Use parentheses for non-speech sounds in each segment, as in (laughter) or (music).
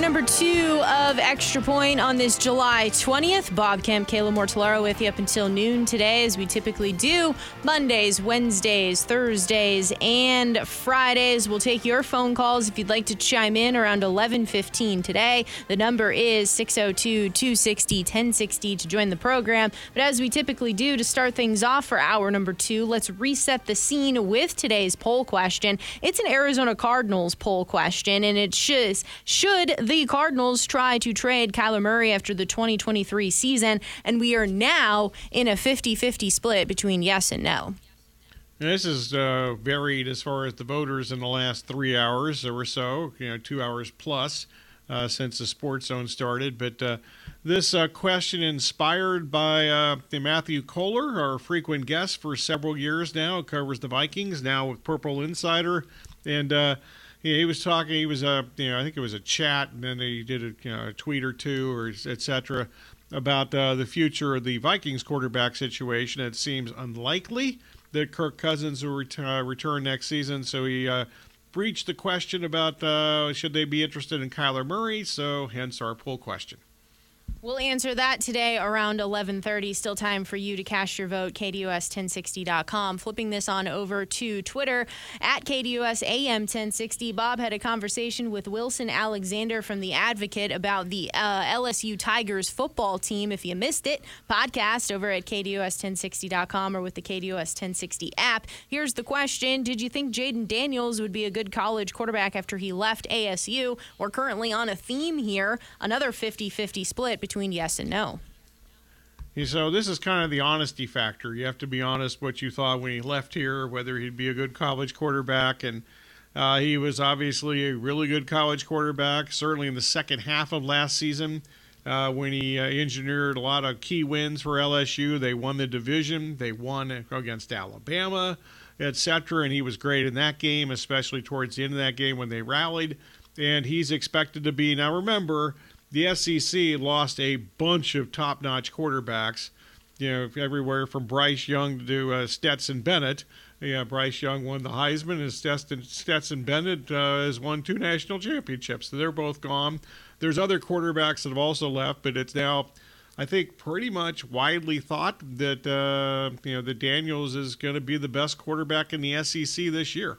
Number two of Extra Point on this July 20th. Bob Kemp, Kayla Mortellaro with you up until noon today, as we typically do. Mondays, Wednesdays, Thursdays, and Fridays. We'll take your phone calls if you'd like to chime in around 11:15 today. The number is 602-260-1060 to join the program. But as we typically do to start things off for hour number two, let's reset the scene with today's poll question. It's an Arizona Cardinals poll question, and it should should the Cardinals try to trade Kyler Murray after the 2023 season, and we are now in a 50 50 split between yes and no. This is uh, varied as far as the voters in the last three hours or so, you know, two hours plus uh, since the Sports Zone started. But uh, this uh, question, inspired by uh, Matthew Coller, our frequent guest for several years now, covers the Vikings now with Purple Insider, and uh, he was talking. He was a, you know, I think it was a chat, and then he did a, you know, a tweet or two, or etc. about uh, the future of the Vikings quarterback situation. It seems unlikely that Kirk Cousins will ret- uh, return next season, so he uh, breached the question about uh, should they be interested in Kyler Murray. So, hence our poll question. We'll answer that today around 11:30. Still time for you to cast your vote. KDUS1060.com. Flipping this on over to Twitter at KDUS AM 1060. Bob had a conversation with Wilson Alexander from the Advocate about the uh, LSU Tigers football team. If you missed it, podcast over at KDUS1060.com or with the KDUS 1060 app. Here's the question: Did you think Jayden Daniels would be a good college quarterback after he left ASU? We're currently on a theme here. Another 50-50 split between yes and no. So this is kind of the honesty factor. You have to be honest what you thought when he left here, whether he'd be a good college quarterback, and uh, he was obviously a really good college quarterback. Certainly in the second half of last season, uh, when he uh, engineered a lot of key wins for LSU, they won the division. They won against Alabama, etc. And he was great in that game, especially towards the end of that game when they rallied. And he's expected to be now. Remember the SEC lost a bunch of top-notch quarterbacks. You know, everywhere from Bryce Young to uh, Stetson Bennett. Yeah, Bryce Young won the Heisman, and Stetson, Bennett uh, has won two national championships. So they're both gone. There's other quarterbacks that have also left, but it's now, I think, pretty much widely thought that uh, you know that Daniels is going to be the best quarterback in the SEC this year.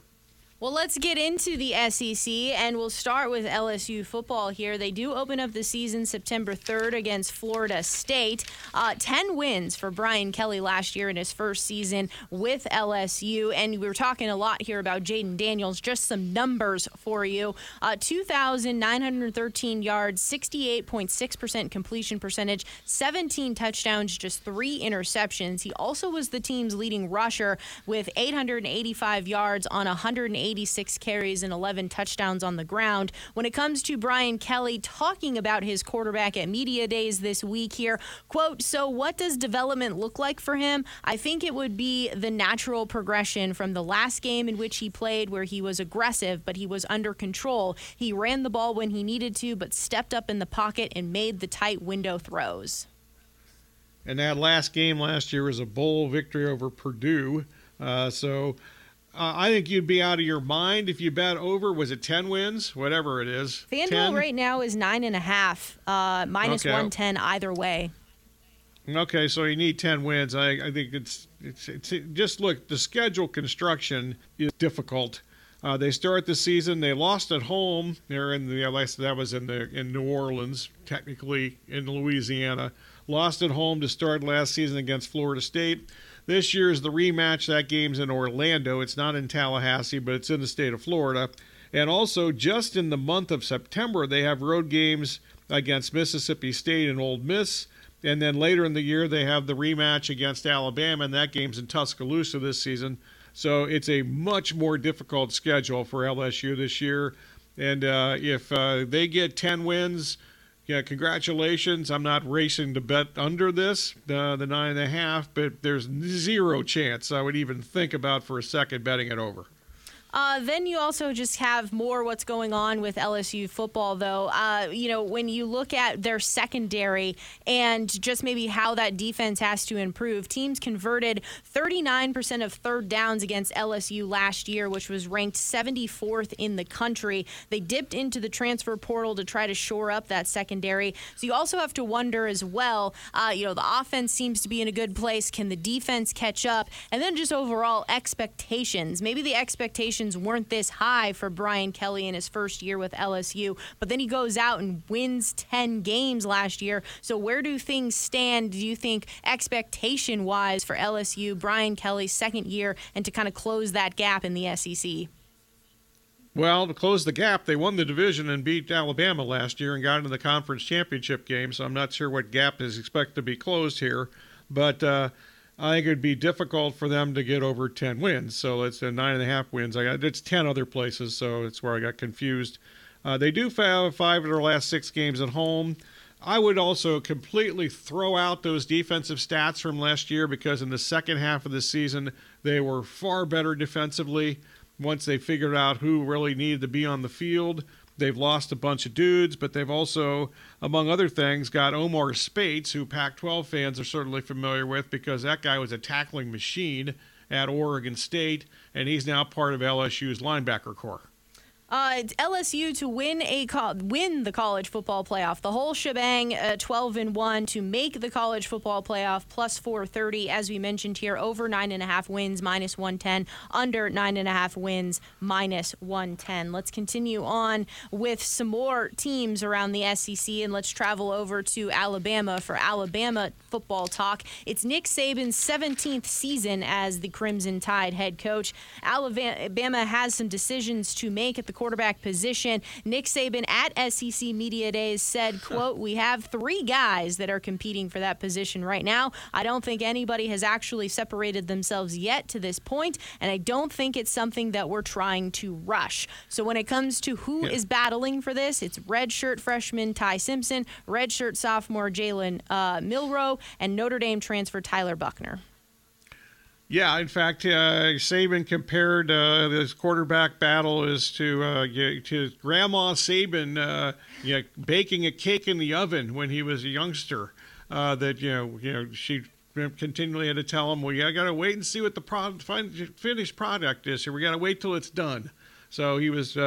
Well, let's get into the SEC, and we'll start with LSU football here. They do open up the season September 3rd against Florida State. Uh, 10 wins for Brian Kelly last year in his first season with LSU. And we were talking a lot here about Jayden Daniels. Just some numbers for you uh, 2,913 yards, 68.6% completion percentage, 17 touchdowns, just three interceptions. He also was the team's leading rusher with 885 yards on 180. 86 carries and 11 touchdowns on the ground. When it comes to Brian Kelly talking about his quarterback at Media Days this week here, quote, So, what does development look like for him? I think it would be the natural progression from the last game in which he played, where he was aggressive, but he was under control. He ran the ball when he needed to, but stepped up in the pocket and made the tight window throws. And that last game last year was a bowl victory over Purdue. Uh, so, uh, I think you'd be out of your mind if you bet over. Was it ten wins? Whatever it is. FanDuel 10? right now is nine and a half, uh, minus okay. one ten either way. Okay, so you need ten wins. I, I think it's, it's, it's just look. The schedule construction is difficult. Uh, they start the season. They lost at home. They're in the that was in the in New Orleans, technically in Louisiana. Lost at home to start last season against Florida State. This year is the rematch. That game's in Orlando. It's not in Tallahassee, but it's in the state of Florida. And also, just in the month of September, they have road games against Mississippi State and Ole Miss. And then later in the year, they have the rematch against Alabama, and that game's in Tuscaloosa this season. So it's a much more difficult schedule for LSU this year. And uh, if uh, they get 10 wins, yeah, congratulations. I'm not racing to bet under this, uh, the nine and a half, but there's zero chance I would even think about for a second betting it over. Uh, then you also just have more what's going on with LSU football, though. Uh, you know, when you look at their secondary and just maybe how that defense has to improve, teams converted 39% of third downs against LSU last year, which was ranked 74th in the country. They dipped into the transfer portal to try to shore up that secondary. So you also have to wonder as well, uh, you know, the offense seems to be in a good place. Can the defense catch up? And then just overall expectations. Maybe the expectations expectations weren't this high for Brian Kelly in his first year with LSU, but then he goes out and wins 10 games last year. So where do things stand, do you think, expectation wise for LSU, Brian Kelly's second year, and to kind of close that gap in the SEC? Well, to close the gap, they won the division and beat Alabama last year and got into the conference championship game. So I'm not sure what gap is expected to be closed here. But uh, I think it'd be difficult for them to get over 10 wins. So it's a nine and a half wins. I got it's 10 other places, so it's where I got confused. Uh, they do have five of their last six games at home. I would also completely throw out those defensive stats from last year because in the second half of the season they were far better defensively once they figured out who really needed to be on the field. They've lost a bunch of dudes, but they've also, among other things, got Omar Speights, who Pac 12 fans are certainly familiar with because that guy was a tackling machine at Oregon State, and he's now part of LSU's linebacker corps. Uh, LSU to win a co- win the college football playoff, the whole shebang, uh, 12 and one to make the college football playoff, plus 430 as we mentioned here, over nine and a half wins, minus 110, under nine and a half wins, minus 110. Let's continue on with some more teams around the SEC, and let's travel over to Alabama for Alabama football talk. It's Nick Saban's 17th season as the Crimson Tide head coach. Alabama has some decisions to make at the quarterback position. Nick Saban at SEC Media Days said, (laughs) quote, we have three guys that are competing for that position right now. I don't think anybody has actually separated themselves yet to this point, and I don't think it's something that we're trying to rush. So when it comes to who yeah. is battling for this, it's redshirt freshman Ty Simpson, redshirt sophomore Jalen uh, Milroe, and Notre Dame transfer Tyler Buchner. Yeah, in fact, uh, Saban compared uh, this quarterback battle is to uh, to Grandma Saban uh, you know, baking a cake in the oven when he was a youngster. Uh, that you know, you know, she continually had to tell him, "Well, you got to wait and see what the pro- finished product is. Here, we got to wait till it's done." So he was.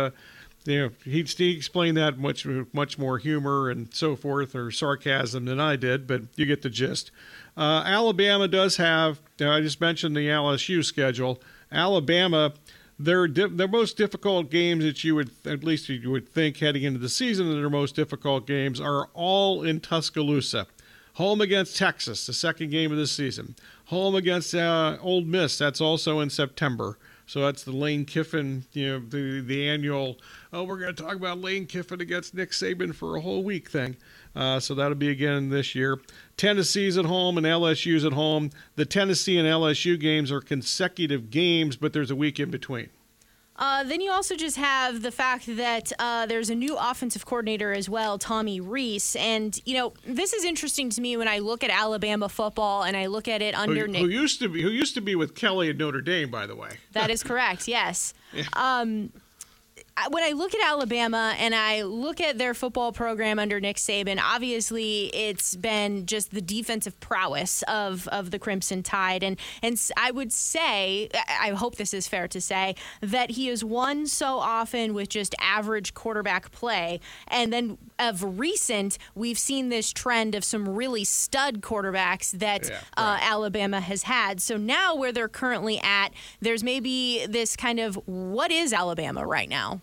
Know, he, he explained that much much more humor and so forth or sarcasm than I did, but you get the gist. Uh, Alabama does have, I just mentioned the LSU schedule. Alabama, their, their most difficult games that you would, at least you would think heading into the season, that their most difficult games are all in Tuscaloosa. Home against Texas, the second game of the season. Home against uh, Ole Miss, that's also in September. So that's the Lane Kiffin, you know, the the annual. Oh, we're going to talk about Lane Kiffin against Nick Saban for a whole week thing. Uh, so that'll be again this year. Tennessee's at home and LSU's at home. The Tennessee and LSU games are consecutive games, but there's a week in between. Uh, then you also just have the fact that uh, there's a new offensive coordinator as well, Tommy Rees. And, you know, this is interesting to me when I look at Alabama football and I look at it under who, Nick. Who used to be, who used to be with Kelly at Notre Dame, by the way. That (laughs) is correct, yes. Yeah. Um, when I look at Alabama and I look at their football program under Nick Saban, obviously it's been just the defensive prowess of, of the Crimson Tide. And, and I would say, I hope this is fair to say, that he has won so often with just average quarterback play. And then of recent, we've seen this trend of some really stud quarterbacks that yeah, uh, right. uh, Alabama has had. So now where they're currently at, there's maybe this kind of what is Alabama right now?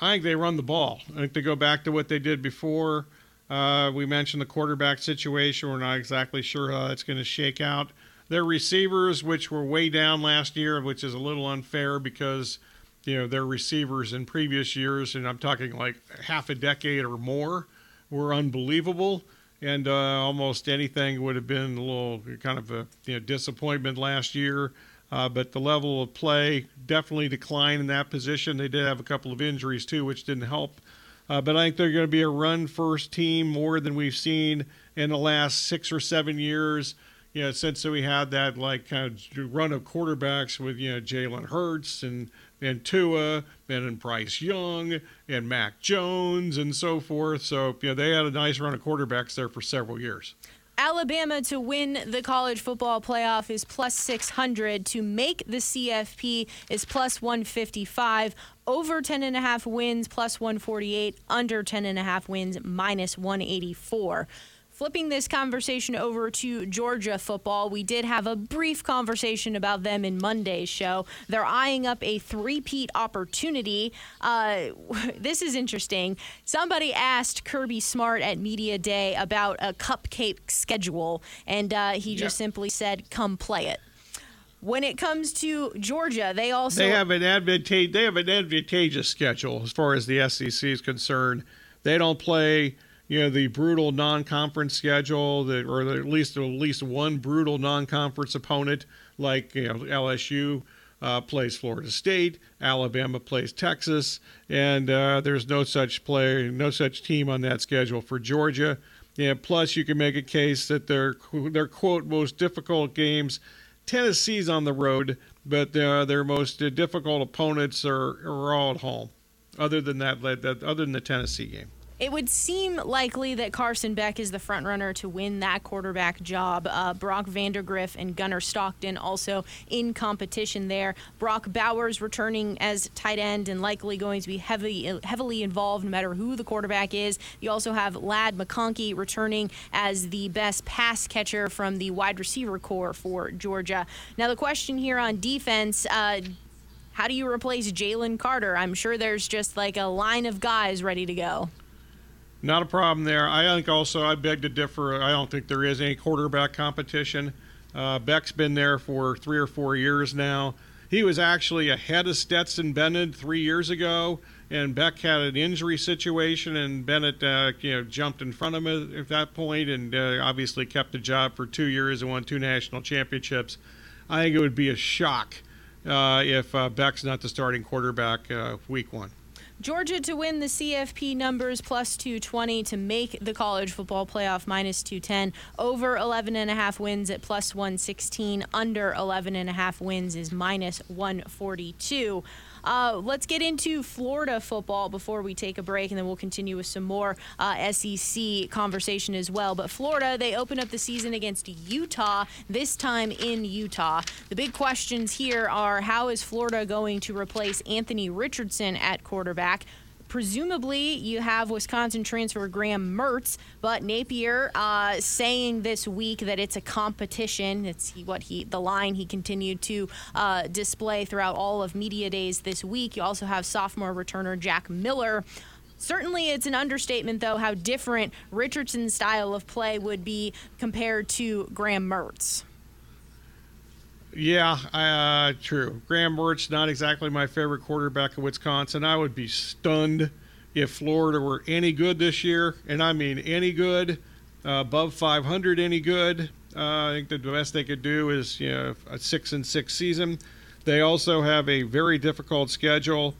I think they run the ball. I think they go back to what they did before. Uh, we mentioned the quarterback situation. We're not exactly sure how that's going to shake out. Their receivers, which were way down last year, which is a little unfair because you know their receivers in previous years, and I'm talking like half a decade or more, were unbelievable. And uh, almost anything would have been a little kind of a you know, disappointment last year. Uh, but the level of play definitely declined in that position. They did have a couple of injuries too, which didn't help. Uh, but I think they're going to be a run first team more than we've seen in the last six or seven years. You know, since we had that like kind of run of quarterbacks with you know Jalen Hurts and and Tua and Bryce Young and Mac Jones and so forth. So you know they had a nice run of quarterbacks there for several years. Alabama to win the college football playoff is plus 600. To make the CFP is plus 155. Over 10.5 wins, plus 148. Under 10.5 wins, minus 184. Flipping this conversation over to Georgia football, we did have a brief conversation about them in Monday's show. They're eyeing up a three-peat opportunity. Uh, (laughs) this is interesting. Somebody asked Kirby Smart at Media Day about a cupcake schedule, and uh, he just yep. simply said, "Come play it." When it comes to Georgia, they also they have an advantage. They have an advantageous schedule as far as the SEC is concerned. They don't play you know the brutal non-conference schedule that or at least at least one brutal non-conference opponent like you know LSU uh, plays Florida State, Alabama plays Texas, and uh, there's no such play, no such team on that schedule for Georgia. Yeah, plus you can make a case that their their quote most difficult games, Tennessee's on the road, but their their most difficult opponents are, are all at home. Other than that, other than the Tennessee game. It would seem likely that Carson Beck is the frontrunner to win that quarterback job. Uh, Brock Vandagriff and Gunnar Stockton also in competition there. Brock Bowers returning as tight end and likely going to be heavily heavily involved no matter who the quarterback is. You also have Ladd McConkey returning as the best pass catcher from the wide receiver core for Georgia. Now the question here on defense. Uh, how do you replace Jalen Carter? I'm sure there's just like a line of guys ready to go. Not a problem there. I think also, I beg to differ. I don't think there is any quarterback competition. Uh, Beck's been there for three or four years now. He was actually ahead of Stetson Bennett three years ago, and Beck had an injury situation, and Bennett, uh, you know, jumped in front of him at that point, and uh, obviously kept the job for two years and won two national championships. I think it would be a shock uh, if uh, Beck's not the starting quarterback uh, week one. Georgia to win the CFP numbers plus 220 to make the college football playoff minus 210. Over 11 and a half wins at plus 116. Under 11 and a half wins is minus 142. Uh, let's get into Florida football before we take a break, and then we'll continue with some more uh, SEC conversation as well. But Florida, they open up the season against Utah, this time in Utah. The big questions here are how is Florida going to replace Anthony Richardson at quarterback? Presumably you have Wisconsin transfer Graham Mertz, but Napier uh, saying this week that it's a competition. It's what he the line he continued to uh, display throughout all of media days this week. You also have sophomore returner Jack Miller. Certainly, it's an understatement, though, how different Richardson's style of play would be compared to Graham Mertz. Yeah, uh, true. Graham Mertz, not exactly my favorite quarterback of Wisconsin. I would be stunned if Florida were any good this year, and I mean any good, uh, above 500, any good. Uh, I think the best they could do is you know a six and six season. They also have a very difficult schedule.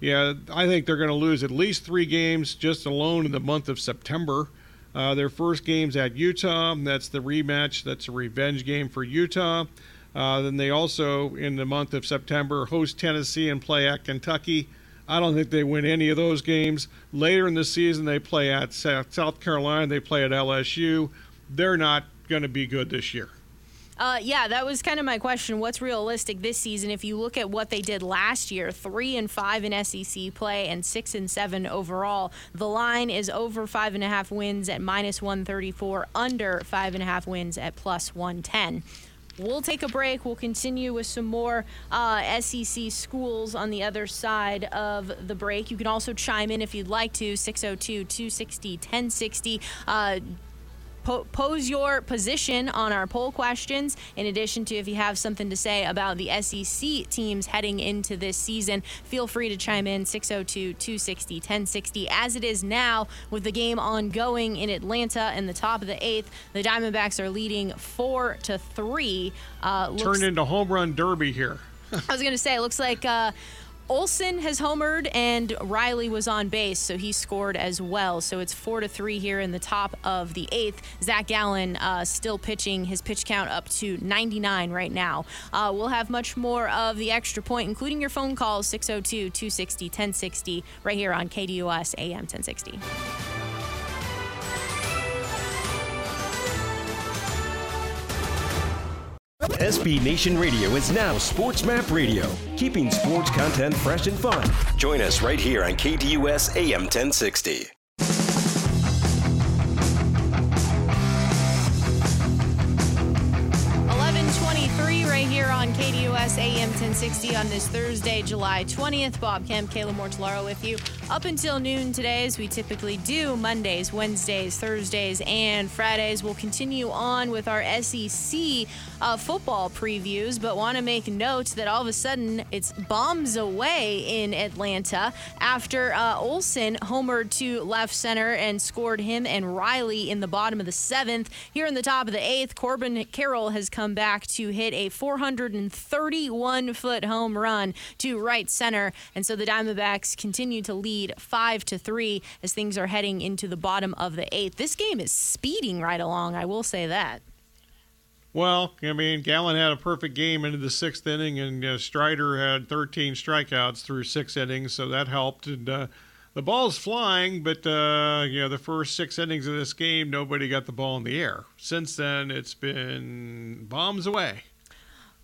Yeah, I think they're going to lose at least three games just alone in the month of September. Uh, their first game's at Utah. That's the rematch. That's a revenge game for Utah. Uh, then they also, in the month of September, host Tennessee and play at Kentucky. I don't think they win any of those games. Later in the season, they play at South Carolina, they play at LSU. They're not going to be good this year. Uh, yeah, that was kind of my question. What's realistic this season? If you look at what they did last year, three and five in SEC play and six and seven overall. The line is over five and a half wins at minus 134, under five and a half wins at plus 110. We'll take a break. We'll continue with some more uh, SEC schools on the other side of the break. You can also chime in if you'd like to 602 260 1060. Po- pose your position on our poll questions. In addition to if you have something to say about the SEC teams heading into this season, feel free to chime in 602 260 1060. As it is now, with the game ongoing in Atlanta in the top of the eighth, the Diamondbacks are leading four to three. Uh, looks- Turned into home run derby here. I was going to say, it looks like. Uh, Olson has homered and Riley was on base, so he scored as well. So it's four to three here in the top of the eighth. Zach Gallen uh, still pitching his pitch count up to 99 right now. Uh, we'll have much more of the extra point, including your phone calls 602 260 1060 right here on KDUS AM 1060. SB Nation Radio is now Sports Map Radio, keeping sports content fresh and fun. Join us right here on KDUS AM 1060. 1123 right here on KDUS AM 1060 on this Thursday, July 20th. Bob Kemp, Kayla Mortellaro with you up until noon today, as we typically do Mondays, Wednesdays, Thursdays, and Fridays. We'll continue on with our SEC uh, football previews, but want to make note that all of a sudden it's bombs away in Atlanta after uh, Olson homered to left center and scored him and Riley in the bottom of the seventh. Here in the top of the eighth, Corbin Carroll has come back to hit a 431 foot home run to right center, and so the Diamondbacks continue to lead five to three as things are heading into the bottom of the eighth. This game is speeding right along. I will say that. Well, I mean, Gallen had a perfect game into the sixth inning, and uh, Strider had 13 strikeouts through six innings, so that helped. And uh, the ball's flying, but uh, you know, the first six innings of this game, nobody got the ball in the air. Since then, it's been bombs away.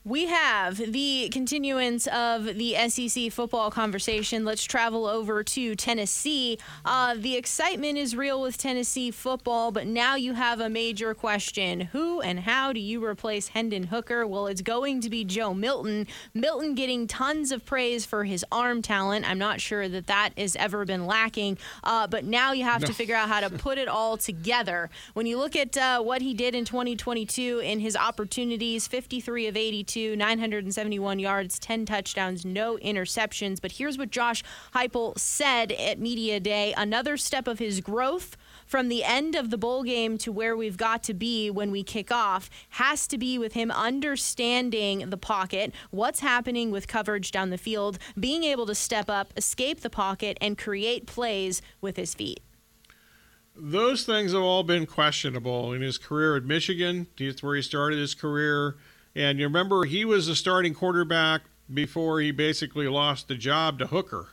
We have the continuance of the SEC football conversation. Let's travel over to Tennessee. Uh, the excitement is real with Tennessee football, but now you have a major question. Who and how do you replace Hendon Hooker? Well, it's going to be Joe Milton. Milton getting tons of praise for his arm talent. I'm not sure that that has ever been lacking, uh, but now you have no. to figure out how to put it all together. When you look at uh, what he did in 2022 in his opportunities, 53 of 82 971 yards, 10 touchdowns, no interceptions. But here's what Josh Heupel said at Media Day another step of his growth from the end of the bowl game to where we've got to be when we kick off has to be with him understanding the pocket, what's happening with coverage down the field, being able to step up, escape the pocket, and create plays with his feet. Those things have all been questionable in his career at Michigan. Where he started his career. And you remember he was a starting quarterback before he basically lost the job to Hooker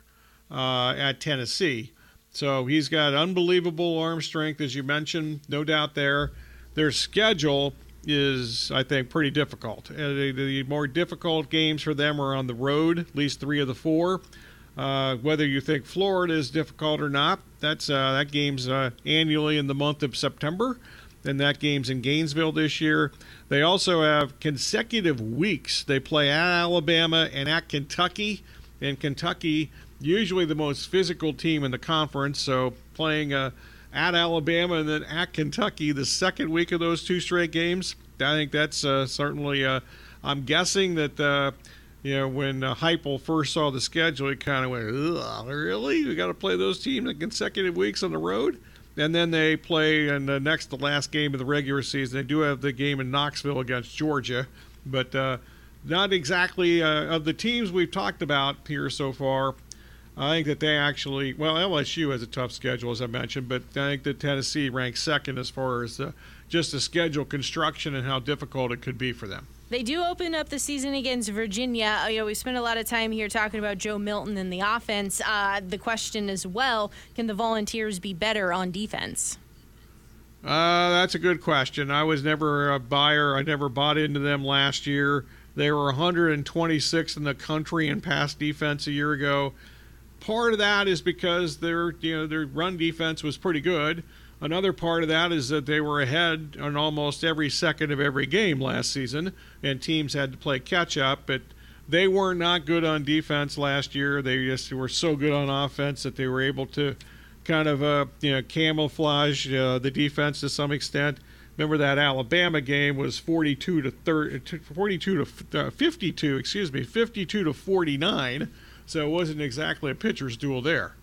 uh, at Tennessee. So he's got unbelievable arm strength, as you mentioned, no doubt there. Their schedule is, I think, pretty difficult. Uh, the, the, more difficult games for them are on the road, at least three of the four. Uh, whether you think Florida is difficult or not, that's uh, that game's uh, annually in the month of September, and that game's in Gainesville this year. They also have consecutive weeks. They play at Alabama and at Kentucky. And Kentucky, usually the most physical team in the conference, so playing uh, at Alabama and then at Kentucky the second week of those two straight games. I think that's uh, certainly. Uh, I'm guessing that uh, you know when uh, Heupel first saw the schedule, he kind of went, "Really? We got to play those teams in consecutive weeks on the road." And then they play in the next the last game of the regular season. They do have the game in Knoxville against Georgia, but uh, not exactly uh, of the teams we've talked about here so far. I think that they actually, well, LSU has a tough schedule as I mentioned, but I think that Tennessee ranks second as far as the, just the schedule construction and how difficult it could be for them. They do open up the season against Virginia. Uh, you know, we spent a lot of time here talking about Joe Milton and the offense. Uh, the question as well: Can the Volunteers be better on defense? Uh, that's a good question. I was never a buyer. I never bought into them last year. They were 126 in the country in pass defense a year ago. Part of that is because their you know their run defense was pretty good. Another part of that is that they were ahead on almost every second of every game last season, and teams had to play catch up. But they were not good on defense last year. They just were so good on offense that they were able to kind of uh, you know camouflage uh, the defense to some extent. Remember that Alabama game was 42 to 30, 42 to uh, 52, excuse me, 52 to 49. So it wasn't exactly a pitcher's duel there.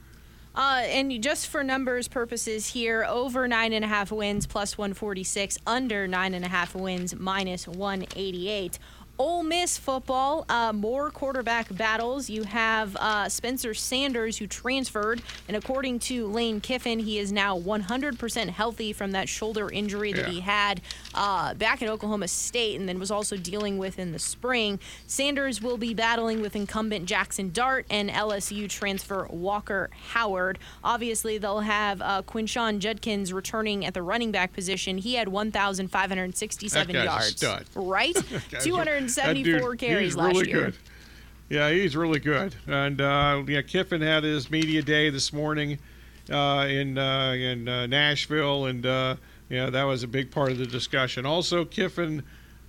Uh, and just for numbers purposes here, over nine and a half wins plus 146, under nine and a half wins minus 188. Ole Miss football, uh, more quarterback battles. You have uh, Spencer Sanders, who transferred, and according to Lane Kiffin, he is now 100% healthy from that shoulder injury that yeah. he had uh, back at Oklahoma State and then was also dealing with in the spring. Sanders will be battling with incumbent Jackson Dart and LSU transfer Walker Howard. Obviously, they'll have uh, Quinshon Judkins returning at the running back position. He had 1,567 yards. Right? (laughs) 200. 74 dude, carries last really year. Good. Yeah, he's really good. And uh, yeah, Kiffin had his media day this morning uh, in uh, in uh, Nashville, and uh, yeah, that was a big part of the discussion. Also, Kiffin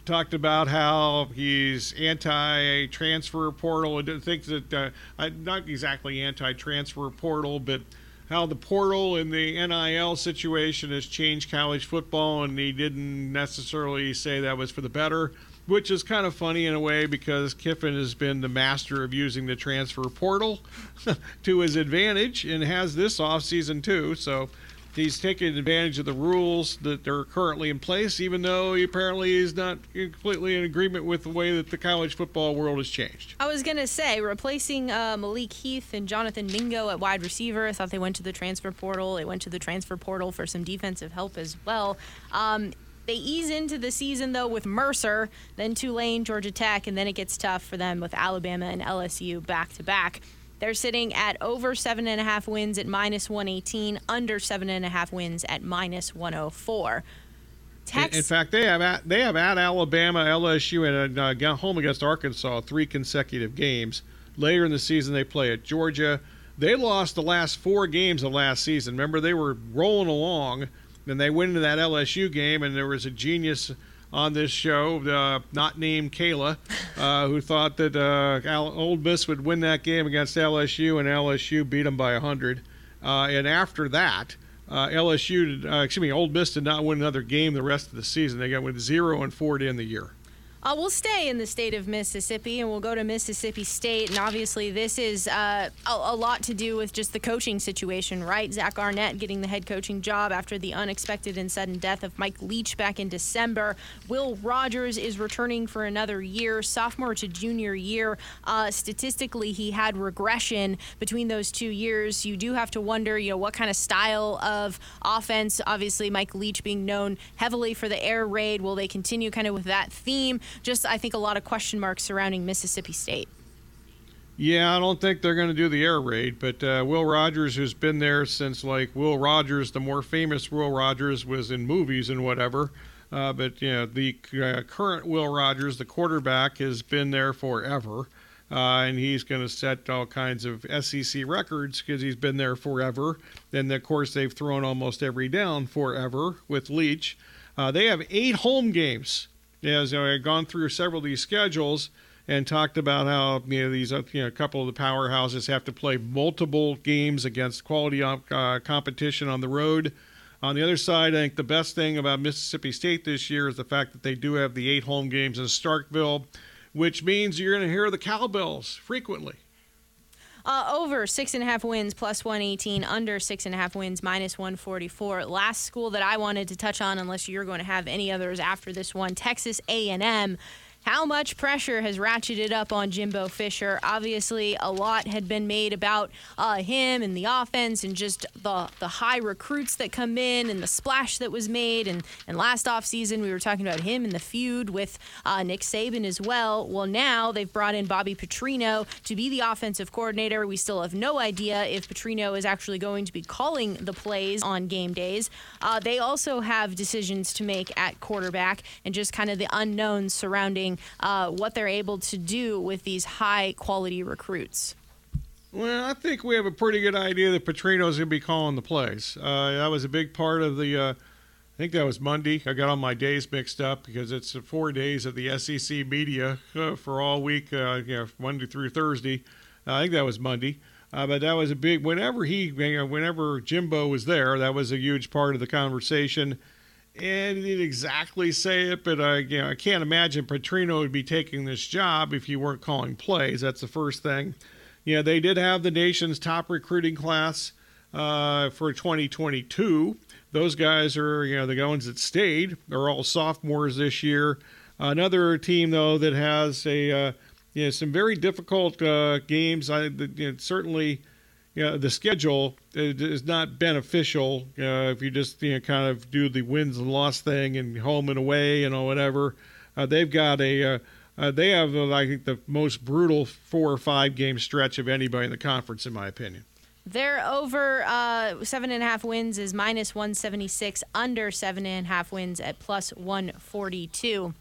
talked about how he's anti-transfer portal and thinks that uh, not exactly anti-transfer portal, but how the portal and the NIL situation has changed college football, and he didn't necessarily say that was for the better which is kind of funny in a way because Kiffin has been the master of using the transfer portal (laughs) to his advantage and has this offseason too. So he's taking advantage of the rules that are currently in place, even though he apparently is not completely in agreement with the way that the college football world has changed. I was going to say, replacing uh, Malik Heath and Jonathan Mingo at wide receiver. I thought they went to the transfer portal. They went to the transfer portal for some defensive help as well. Um, they ease into the season, though, with Mercer, then Tulane, Georgia Tech, and then it gets tough for them with Alabama and LSU back to back. They're sitting at over seven and a half wins at minus 118, under seven and a half wins at minus 104. In, Tex- in fact, they have at, they have at Alabama, LSU, and uh, home against Arkansas three consecutive games. Later in the season, they play at Georgia. They lost the last four games of last season. Remember, they were rolling along, and they went into that LSU game, and there was a genius on this show, uh, not named Kayla, uh, who thought that uh, Ole Miss would win that game against LSU, and LSU beat them by 100. Uh, and after that, uh, LSU, uh, excuse me, Ole Miss did not win another game the rest of the season. They got with zero and four to end the year. Uh, we'll stay in the state of Mississippi and we'll go to Mississippi State. And obviously, this is uh, a, a lot to do with just the coaching situation, right? Zach Arnett getting the head coaching job after the unexpected and sudden death of Mike Leach back in December. Will Rogers is returning for another year, sophomore to junior year. Uh, statistically, he had regression between those two years. You do have to wonder, you know, what kind of style of offense. Obviously, Mike Leach being known heavily for the air raid. Will they continue kind of with that theme? Just, I think, a lot of question marks surrounding Mississippi State. Yeah, I don't think they're going to do the air raid, but uh, Will Rogers, who's been there since like Will Rogers, the more famous Will Rogers was in movies and whatever. Uh, but you know, the uh, current Will Rogers, the quarterback, has been there forever, uh, and he's going to set all kinds of SEC records because he's been there forever. And of course, they've thrown almost every down forever with Leach. Uh, they have eight home games. As I've gone through several of these schedules and talked about how you know these uh, you know a couple of the powerhouses have to play multiple games against quality uh, competition on the road. On the other side, I think the best thing about Mississippi State this year is the fact that they do have the eight home games in Starkville, which means you're going to hear the cowbells frequently. Uh, over six and a half wins plus 118, under six and a half wins minus 144. Last school that I wanted to touch on, unless you're going to have any others after this one, Texas A&M. How much pressure has ratcheted up on Jimbo Fisher? Obviously, a lot had been made about uh, him and the offense and just the the high recruits that come in and the splash that was made. And, and last offseason, we were talking about him and the feud with uh, Nick Saban as well. Well, now they've brought in Bobby Petrino to be the offensive coordinator. We still have no idea if Petrino is actually going to be calling the plays on game days. Uh, they also have decisions to make at quarterback and just kind of the unknowns surrounding uh, what they're able to do with these high quality recruits. Well, I think we have a pretty good idea that Petrino's going to be calling the plays. Uh, that was a big part of the. Uh, I think that was Monday. I got all my days mixed up because it's four days of the SEC media uh, for all week, uh, you know, Monday through Thursday. I think that was Monday. Uh, but that was a big. Whenever he, you know, whenever Jimbo was there, that was a huge part of the conversation. And he didn't exactly say it, but I, you know, I can't imagine Petrino would be taking this job if you weren't calling plays. That's the first thing. Yeah, they did have the nation's top recruiting class uh, for 2022. Those guys are, you know, the ones that stayed They're all sophomores this year. Another team though that has a, uh, you know, some very difficult uh, games. I you know, certainly you know, the schedule is not beneficial uh, if you just you know, kind of do the wins and loss thing and home and away, and know, whatever. Uh, they've got a, uh, uh they have, uh, I think, the most brutal four or five game stretch of anybody in the conference, in my opinion. They're over uh, seven and a half wins is minus 176, under seven and a half wins at plus 142.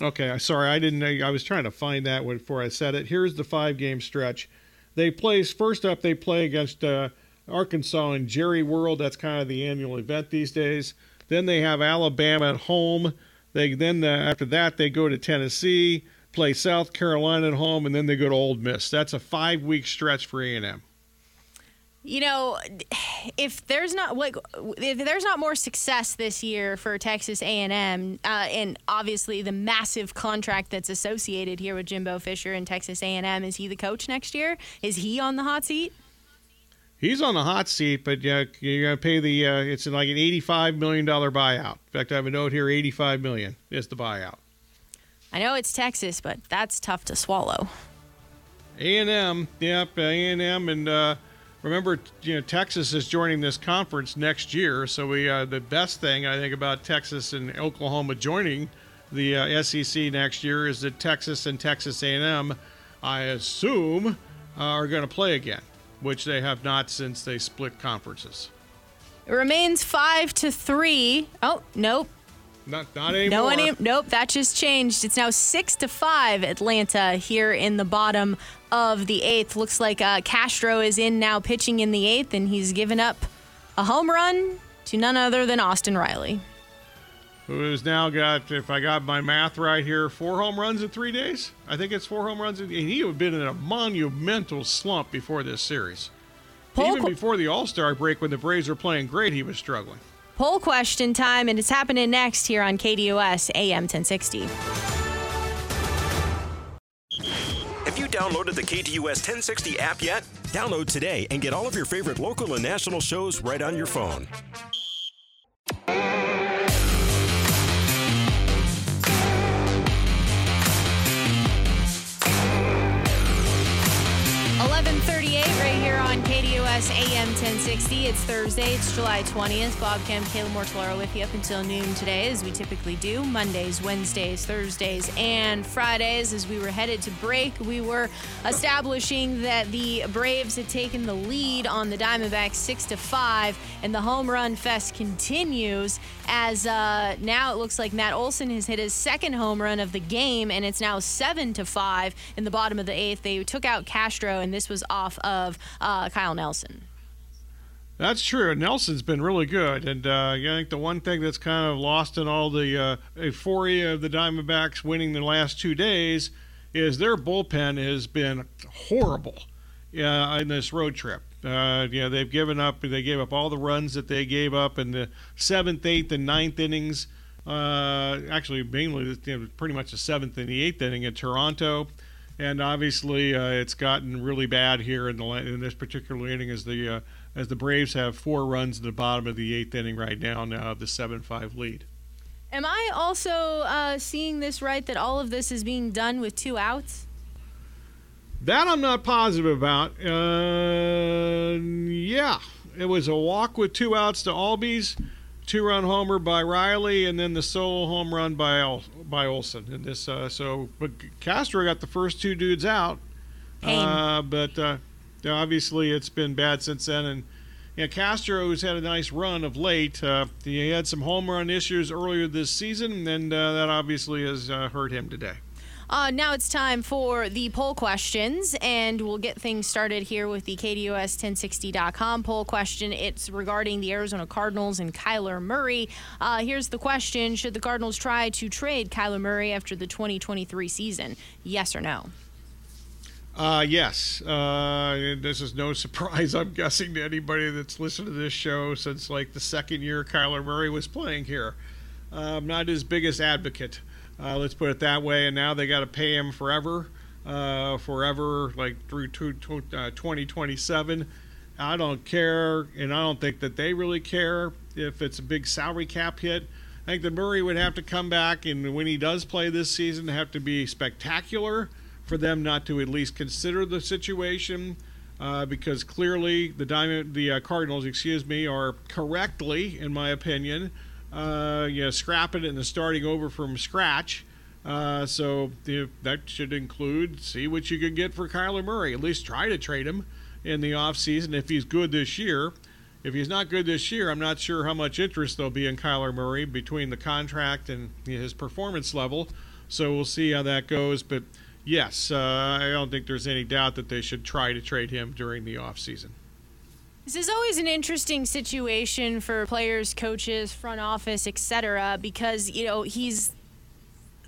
Okay, sorry, I didn't. I was trying to find that before I said it. Here's the five game stretch. They play first up. They play against uh, Arkansas in Jerry World. That's kind of the annual event these days. Then they have Alabama at home. They then uh, after that they go to Tennessee, play South Carolina at home, and then they go to Ole Miss. That's a five week stretch for A and M you know, if there's not like if there's not more success this year for Texas A&M, uh, and obviously the massive contract that's associated here with Jimbo Fisher and Texas A&M, is he the coach next year? Is he on the hot seat? He's on the hot seat, but uh, you're gonna pay the. Uh, it's like an eighty-five million dollar buyout. In fact, I have a note here: eighty-five million is the buyout. I know it's Texas, but that's tough to swallow. A and M, yep, A and M, and uh, remember, you know, Texas is joining this conference next year. So we uh, the best thing I think about Texas and Oklahoma joining the uh, SEC next year is that Texas and Texas A&M, I assume, uh, are going to play again, which they have not since they split conferences. It remains five to three. Oh nope. Not, not anymore. No any, nope, that just changed. It's now six to five Atlanta here in the bottom of the eighth. Looks like uh, Castro is in now pitching in the eighth, and he's given up a home run to none other than Austin Riley. Who has now got, if I got my math right here, four home runs in three days? I think it's four home runs. And he had been in a monumental slump before this series. Even before the All Star break, when the Braves were playing great, he was struggling. Poll question time, and it's happening next here on KDUS AM 1060. Have you downloaded the KDUS 1060 app yet? Download today and get all of your favorite local and national shows right on your phone. AM 1060. It's Thursday. It's July 20th. Bob Kemp, Kayla Mortellaro with you up until noon today, as we typically do. Mondays, Wednesdays, Thursdays, and Fridays. As we were headed to break, we were establishing that the Braves had taken the lead on the Diamondbacks 6 to 5, and the home run fest continues as uh, now it looks like Matt Olson has hit his second home run of the game, and it's now 7 to 5 in the bottom of the eighth. They took out Castro, and this was off of uh, Kyle Nelson. That's true. Nelson's been really good, and uh, I think the one thing that's kind of lost in all the uh, euphoria of the Diamondbacks winning the last two days is their bullpen has been horrible uh, in this road trip. Uh, yeah, they've given up. They gave up all the runs that they gave up in the seventh, eighth, and ninth innings. Uh, actually, mainly you know, pretty much the seventh and the eighth inning in Toronto and obviously uh, it's gotten really bad here in the in this particular inning as the uh, as the Braves have four runs in the bottom of the eighth inning right now now the seven five lead. Am I also uh, seeing this right that all of this is being done with two outs? That I'm not positive about. Uh, yeah, it was a walk with two outs to Albies two run homer by Riley, and then the solo home run by by Olson. And this, uh, so, but Castro got the first two dudes out. Uh, but uh, obviously, it's been bad since then. And you know, Castro has had a nice run of late. Uh, he had some home run issues earlier this season, and uh, that obviously has uh, hurt him today. Uh, now it's time for the poll questions, and we'll get things started here with the KDUS1060.com poll question. It's regarding the Arizona Cardinals and Kyler Murray. Uh, here's the question Should the Cardinals try to trade Kyler Murray after the 2023 season? Yes or no? Uh, yes. Uh, this is no (laughs) surprise, I'm guessing, to anybody that's listened to this show since like the second year Kyler Murray was playing here. I'm not his biggest advocate. Uh, let's put it that way. And now they got to pay him forever, uh, forever, like through to, to, uh, 2027. I don't care, and I don't think that they really care if it's a big salary cap hit. I think that Murray would have to come back, and when he does play this season, have to be spectacular for them not to at least consider the situation. Uh, because clearly the diamond, the uh, Cardinals, excuse me, are correctly, in my opinion, uh, you know, scrapping it and starting over from scratch. Uh, so that should include see what you can get for Kyler Murray. At least try to trade him in the offseason if he's good this year. If he's not good this year, I'm not sure how much interest there'll be in Kyler Murray between the contract and his performance level. So we'll see how that goes. But yes, uh, I don't think there's any doubt that they should try to trade him during the offseason. This is always an interesting situation for players, coaches, front office, etc. Because you know he's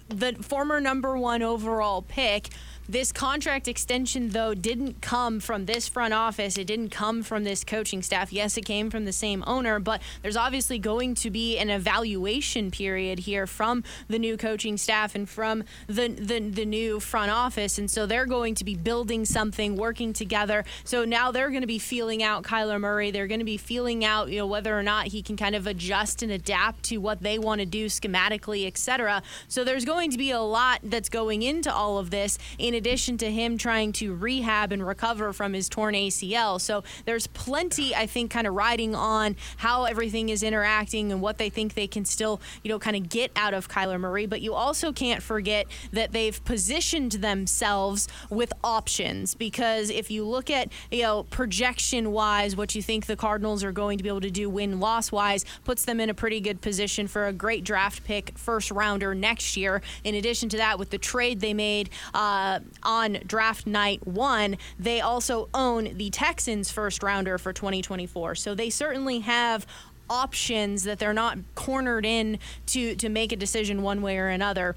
the former number one overall pick this contract extension, though, didn't come from this front office. It didn't come from this coaching staff. Yes, it came from the same owner, but there's obviously going to be an evaluation period here from the new coaching staff and from the, the, the new front office. And so they're going to be building something, working together. So now they're going to be feeling out Kyler Murray. They're going to be feeling out, you know, whether or not he can kind of adjust and adapt to what they want to do schematically, et cetera. So there's going to be a lot that's going into all of this. In addition to him trying to rehab and recover from his torn ACL. So there's plenty, I think, kind of riding on how everything is interacting and what they think they can still, you know, kind of get out of Kyler Murray. But you also can't forget that they've positioned themselves with options because if you look at, you know, projection wise, what you think the Cardinals are going to be able to do win loss wise puts them in a pretty good position for a great draft pick first rounder next year. In addition to that, with the trade they made, uh, on draft night one, they also own the Texans first rounder for 2024. So they certainly have options that they're not cornered in to to make a decision one way or another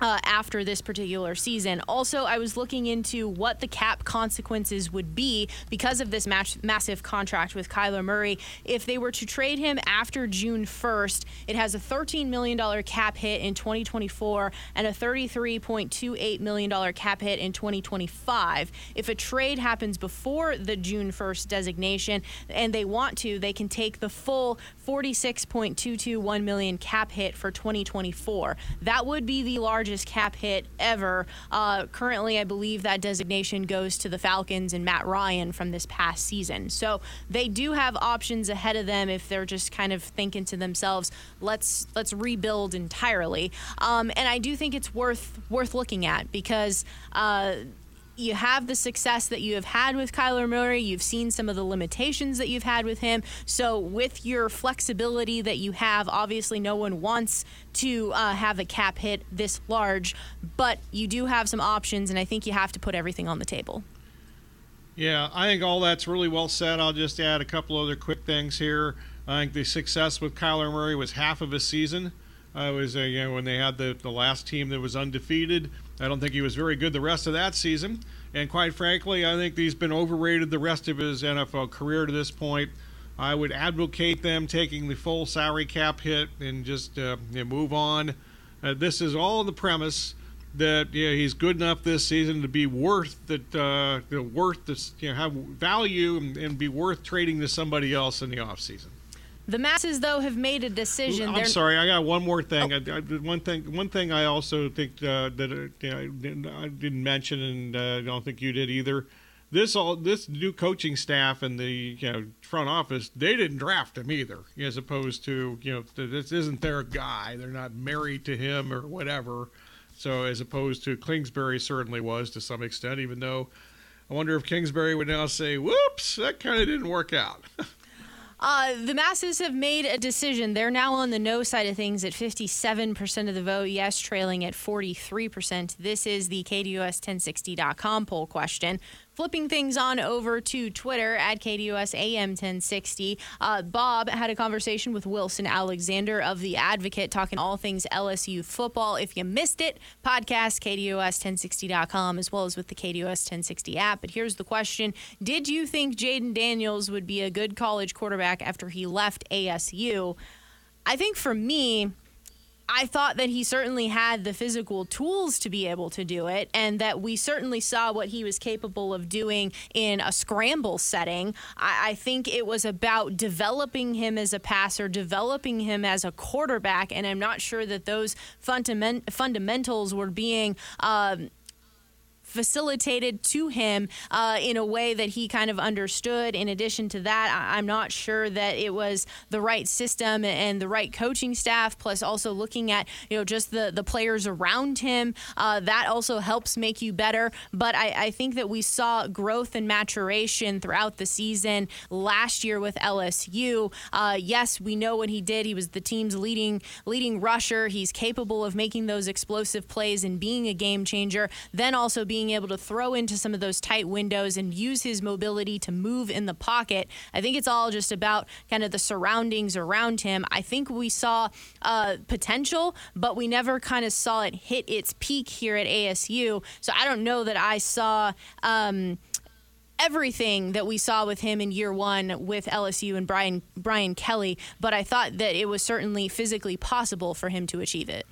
uh, after this particular season. Also, I was looking into what the cap consequences would be because of this match, massive contract with Kyler Murray. If they were to trade him after June 1st, it has a $13 million cap hit in 2024 and a $33.28 million cap hit in 2025. If a trade happens before the June 1st designation and they want to, they can take the full 46.221 million cap hit for 2024. That would be the largest largest cap hit ever. Uh, currently, I believe that designation goes to the Falcons and Matt Ryan from this past season. So they do have options ahead of them if they're just kind of thinking to themselves, "Let's let's rebuild entirely." Um, and I do think it's worth worth looking at because. Uh, you have the success that you have had with Kyler Murray. You've seen some of the limitations that you've had with him. So, with your flexibility that you have, obviously, no one wants to uh, have a cap hit this large, but you do have some options, and I think you have to put everything on the table. Yeah, I think all that's really well said. I'll just add a couple other quick things here. I think the success with Kyler Murray was half of a season. Uh, it was uh, you know when they had the, the last team that was undefeated. I don't think he was very good the rest of that season. And quite frankly, I think he's been overrated the rest of his NFL career to this point. I would advocate them taking the full salary cap hit and just uh, move on. Uh, this is all the premise that you know, he's good enough this season to be worth that uh, worth this you know have value and, and be worth trading to somebody else in the offseason. The masses, though, have made a decision. I'm They're... sorry, I got one more thing. Oh. I, I, one thing, one thing I also think uh, that uh, I didn't mention, and uh, I don't think you did either. This all this new coaching staff and the you know front office, they didn't draft him either. As opposed to you know this isn't their guy. They're not married to him or whatever. So as opposed to Kingsbury certainly was to some extent, even though I wonder if Kingsbury would now say, "Whoops, that kind of didn't work out." (laughs) Uh, the masses have made a decision. They're now on the no side of things at 57% of the vote, yes, trailing at 43%. This is the KDUS1060.com poll question. Flipping things on over to Twitter at KDUS AM 1060. Uh, Bob had a conversation with Wilson Alexander of The Advocate talking all things LSU football. If you missed it, podcast KDUS1060.com as well as with the KDUS 1060 app. But here's the question Did you think Jayden Daniels would be a good college quarterback after he left ASU? I think for me, I thought that he certainly had the physical tools to be able to do it, and that we certainly saw what he was capable of doing in a scramble setting. I, I think it was about developing him as a passer, developing him as a quarterback, and I'm not sure that those fundament- fundamentals were being. Um, facilitated to him uh, in a way that he kind of understood. In addition to that, I- am not sure that it was the right system and the right coaching staff. Plus, also looking at you know just the the players around him. Uh, that also helps make you better. But I, I think that we saw growth and maturation throughout the season last year with LSU. Uh, yes, we know what he did. He was the team's leading leading rusher. He's capable of making those explosive plays and being a game changer. Then also being being able to throw into some of those tight windows and use his mobility to move in the pocket. I think it's all just about kind of the surroundings around him. I think we saw uh, potential, but we never kind of saw it hit its peak here at ASU. So I don't know that I saw. Um, everything that we saw with him in year one with LSU and Brian Brian Kelly, but I thought that it was certainly physically possible for him to achieve it.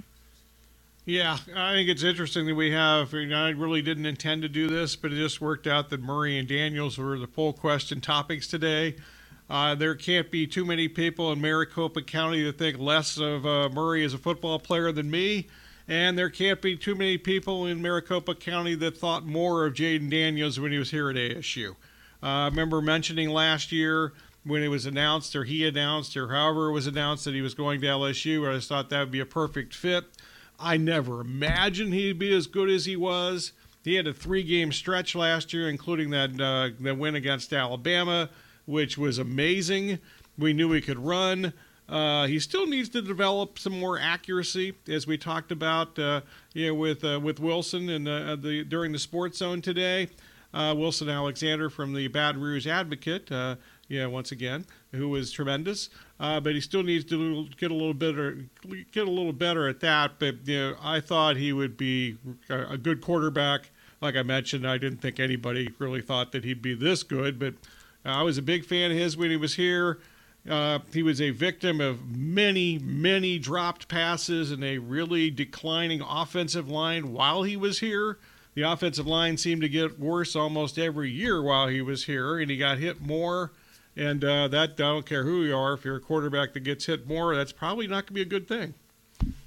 Yeah, I think it's interesting that we have. You know, I really didn't intend to do this, but it just worked out that Murray and Daniels were the poll question topics today. Uh, there can't be too many people in Maricopa County that think less of uh, Murray as a football player than me, and there can't be too many people in Maricopa County that thought more of Jayden Daniels when he was here at ASU. Uh, I remember mentioning last year when it was announced, or he announced, or however it was announced that he was going to LSU. I just thought that would be a perfect fit. I never imagined he'd be as good as he was. He had a three-game stretch last year, including that uh, that win against Alabama, which was amazing. We knew he could run. Uh, he still needs to develop some more accuracy, as we talked about, uh, you know, with uh, with Wilson and uh, the during the Sports Zone today. Uh, Wilson Alexander from the Baton Rouge Advocate, uh, yeah, once again, who was tremendous uh, but he still needs to get a little better, get a little better at that. But you know, I thought he would be a good quarterback. Like I mentioned, I didn't think anybody really thought that he'd be this good, but I was a big fan of his when he was here. Uh, he was a victim of many, many dropped passes and a really declining offensive line while he was here. The offensive line seemed to get worse almost every year while he was here, and he got hit more and uh, that, I don't care who you are, if you're a quarterback that gets hit more, that's probably not going to be a good thing.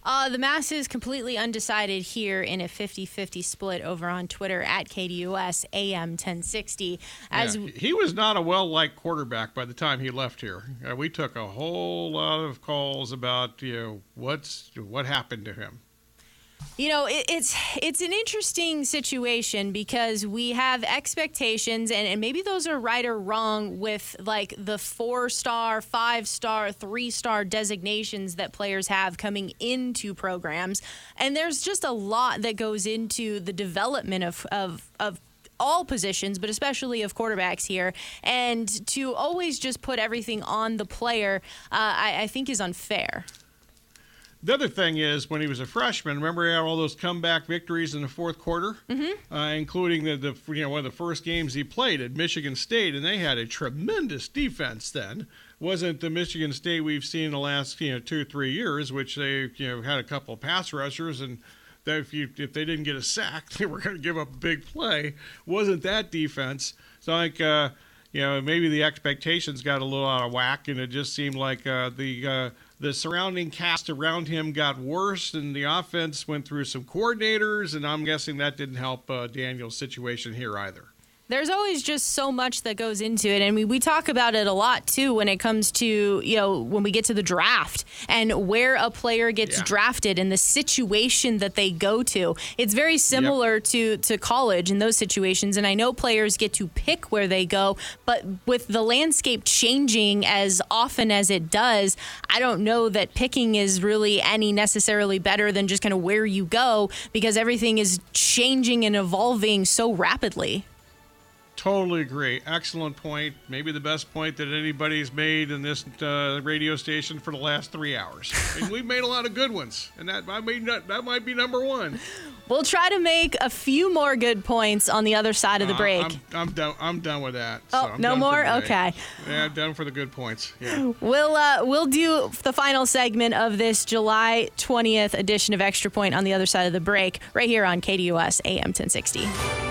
Uh, the mass is completely undecided here in a 50 50 split over on Twitter at KDUS AM 1060. As yeah, he was not a well liked quarterback by the time he left here. Uh, we took a whole lot of calls about you know what's what happened to him. You know, it, it's it's an interesting situation because we have expectations, and, and maybe those are right or wrong with like the four star, five star, three star designations that players have coming into programs, and there's just a lot that goes into the development of of, of all positions, but especially of quarterbacks here. And to always just put everything on the player, uh, I, I think is unfair. The other thing is when he was a freshman, remember he had all those comeback victories in the fourth quarter, mm-hmm. uh, including the, the you know one of the first games he played at Michigan State, and they had a tremendous defense then. Wasn't the Michigan State we've seen in the last you know two or three years, which they you know had a couple of pass rushers and that if you if they didn't get a sack, (laughs) they were going to give up a big play. Wasn't that defense? So I think uh, you know maybe the expectations got a little out of whack, and it just seemed like uh, the uh, the surrounding cast around him got worse, and the offense went through some coordinators, and I'm guessing that didn't help uh, Daniels' situation here either there's always just so much that goes into it. and we, we talk about it a lot too when it comes to, you know, when we get to the draft and where a player gets yeah. drafted and the situation that they go to. It's very similar yep. to, to college in those situations. And I know players get to pick where they go, but with the landscape changing as often as it does, I don't know that picking is really any necessarily better than just kind of where you go because everything is changing and evolving so rapidly. Totally agree. Excellent point. Maybe the best point that anybody's made in this uh, radio station for the last three hours. (laughs) and we've made a lot of good ones, and that might be that might be number one. We'll try to make a few more good points on the other side of the Uh, break. I'm, I'm done. I'm done with that. Oh, So no more? Okay. Yeah, I'm done for the good points. Yeah. We'll uh, we'll do the final segment of this July 20th edition of Extra Point on the other side of the break, right here on KDUS AM 1060.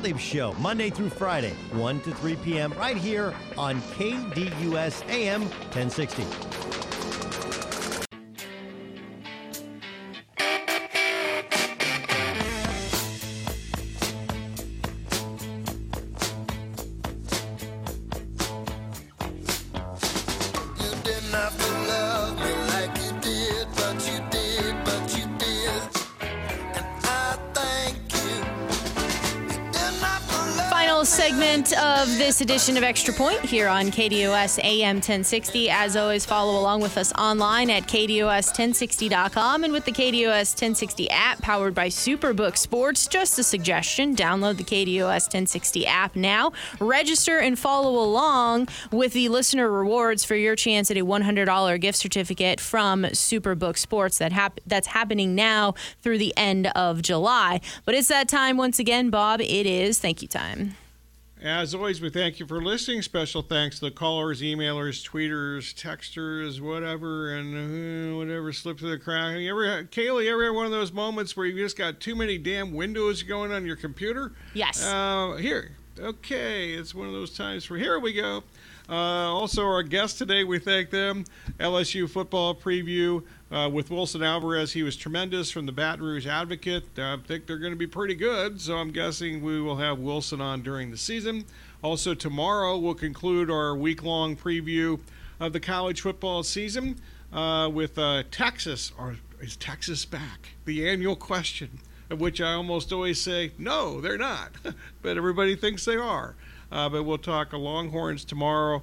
Gottlieb Show, Monday through Friday, 1 to 3 p.m., right here on KDUS AM 1060. Segment of this edition of Extra Point here on KDUS AM 1060. As always, follow along with us online at KDUS1060.com and with the KDUS 1060 app powered by Superbook Sports. Just a suggestion download the KDUS 1060 app now. Register and follow along with the listener rewards for your chance at a $100 gift certificate from Superbook Sports that hap- that's happening now through the end of July. But it's that time once again, Bob. It is thank you time. As always, we thank you for listening. Special thanks to the callers, emailers, tweeters, texters, whatever, and uh, whatever slipped through the crack. Ever, Kayla, had one of those moments where you just got too many damn windows going on your computer? Yes. Uh, here. Okay, it's one of those times for here we go. Uh, also, our guest today, we thank them. LSU football preview uh, with Wilson Alvarez. He was tremendous from the Baton Rouge Advocate. I think they're going to be pretty good, so I'm guessing we will have Wilson on during the season. Also, tomorrow we'll conclude our week long preview of the college football season uh, with uh, Texas. Or is Texas back? The annual question of which I almost always say, no, they're not. (laughs) but everybody thinks they are. Uh, but we'll talk Longhorns tomorrow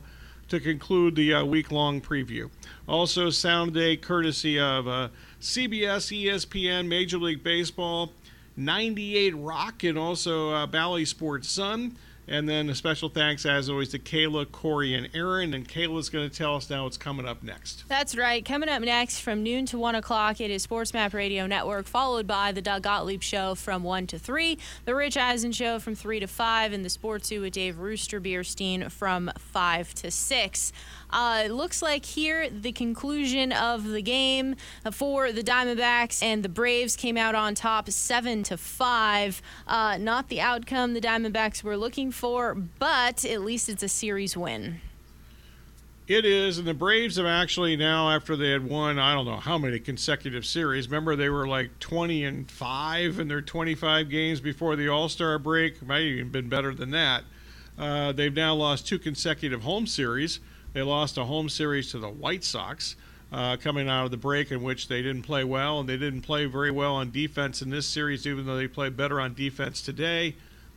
to conclude the uh, week long preview. Also, Sound Day courtesy of uh, CBS, ESPN, Major League Baseball, 98 Rock, and also uh, Bally Sports Sun. And then a special thanks, as always, to Kayla, Corey, and Aaron. And Kayla's going to tell us now what's coming up next. That's right. Coming up next from noon to 1 o'clock, it is Sports Map Radio Network, followed by the Doug Gottlieb Show from 1 to 3, the Rich Eisen Show from 3 to 5, and the Sports Zoo with Dave Rooster Beerstein from 5 to 6. Uh, it looks like here the conclusion of the game for the Diamondbacks and the Braves came out on top 7 to 5. Uh, not the outcome the Diamondbacks were looking for, but at least it's a series win. It is, and the Braves have actually now, after they had won, I don't know how many consecutive series. Remember, they were like 20 and five in their 25 games before the All Star break. Might even been better than that. Uh, they've now lost two consecutive home series. They lost a home series to the White Sox uh, coming out of the break, in which they didn't play well, and they didn't play very well on defense in this series, even though they played better on defense today.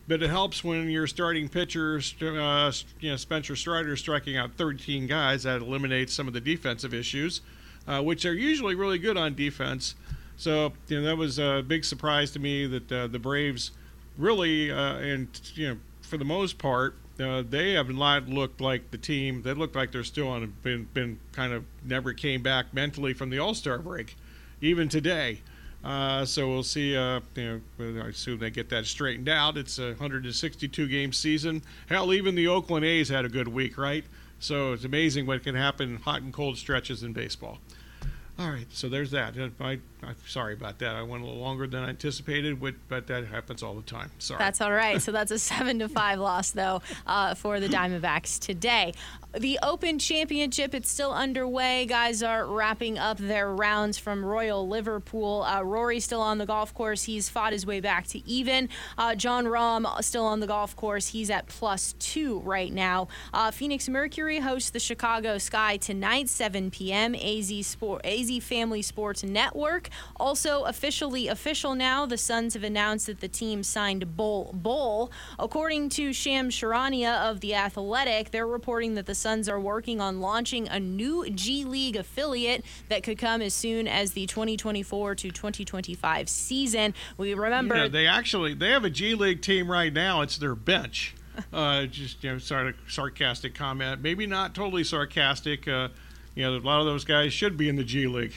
But it helps when your starting pitcher, uh, you know, Spencer Strider, striking out 13 guys. That eliminates some of the defensive issues, uh, which are usually really good on defense. So you know that was a big surprise to me that uh, the Braves really, uh, and you know, for the most part, uh, they have not looked like the team. They look like they're still on been been kind of never came back mentally from the All Star break, even today. Uh, so we'll see. Uh, you know, I assume they get that straightened out. It's a 162 game season. Hell, even the Oakland A's had a good week, right? So it's amazing what can happen hot and cold stretches in baseball. All right, so there's that. I, am sorry about that. I went a little longer than I anticipated, but, but that happens all the time. Sorry. That's all right. so that's a seven to five (laughs) loss though uh, for the Diamondbacks today. The Open Championship, it's still underway. Guys are wrapping up their rounds from Royal Liverpool. Uh, Rory's still on the golf course. He's fought his way back to even. Uh, Jon Rahm still on the golf course. He's at plus two right now. Uh, Phoenix Mercury hosts the Chicago Sky tonight, 7 p.m. AZ Sport AZ Family Sports Network. Also, officially official now, the Suns have announced that the team signed Bol Bol. According to Shams Charania of The Athletic, they're reporting that the Suns are working on launching a new G League affiliate that could come as soon as the 2024 to 2025 season. We remember. Yeah, they actually they have a G League team right now. It's their bench. (laughs) Uh, just you know, sort of sarcastic comment. Maybe not totally sarcastic. Uh, you know, a lot of those guys should be in the G League.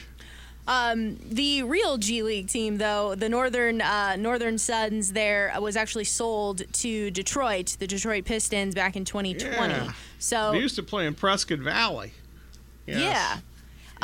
Um, the real G League team, though, the Northern uh, Northern Suns, there was actually sold to Detroit, the Detroit Pistons, back in 2020. Yeah. So They used to play in Prescott Valley. Yes. yeah,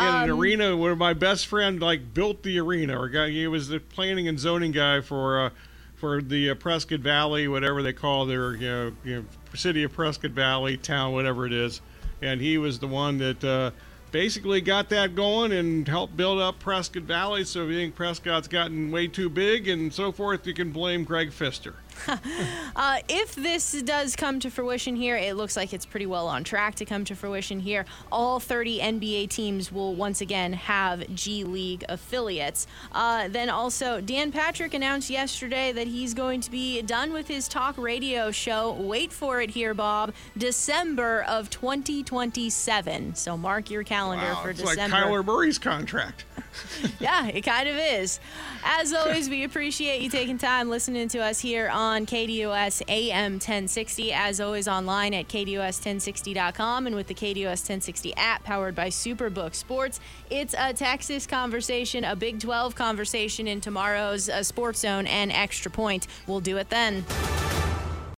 In an Um, arena where my best friend like built the arena, or guy he was the planning and zoning guy for uh, for the uh, Prescott Valley, whatever they call their you know, you know city of Prescott Valley town, whatever it is, and he was the one that uh, basically got that going and helped build up Prescott Valley. So if you think Prescott's gotten way too big and so forth, you can blame Greg Pfister. (laughs) Uh, if this does come to fruition here, it looks like it's pretty well on track to come to fruition here. All 30 NBA teams will once again have G League affiliates. Uh, then also, Dan Patrick announced yesterday that he's going to be done with his talk radio show. Wait for it here, Bob. December of 2027. So mark your calendar Wow, for it's December. like Kyler Murray's contract. (laughs) Yeah, it kind of is. As always, we appreciate you taking time listening to us here on KDUS AM 1060. As always, online at KDUS1060.com and with the KDUS 1060 app powered by Superbook Sports. It's a Texas conversation, a Big 12 conversation in tomorrow's uh, Sports Zone and Extra Point. We'll do it then.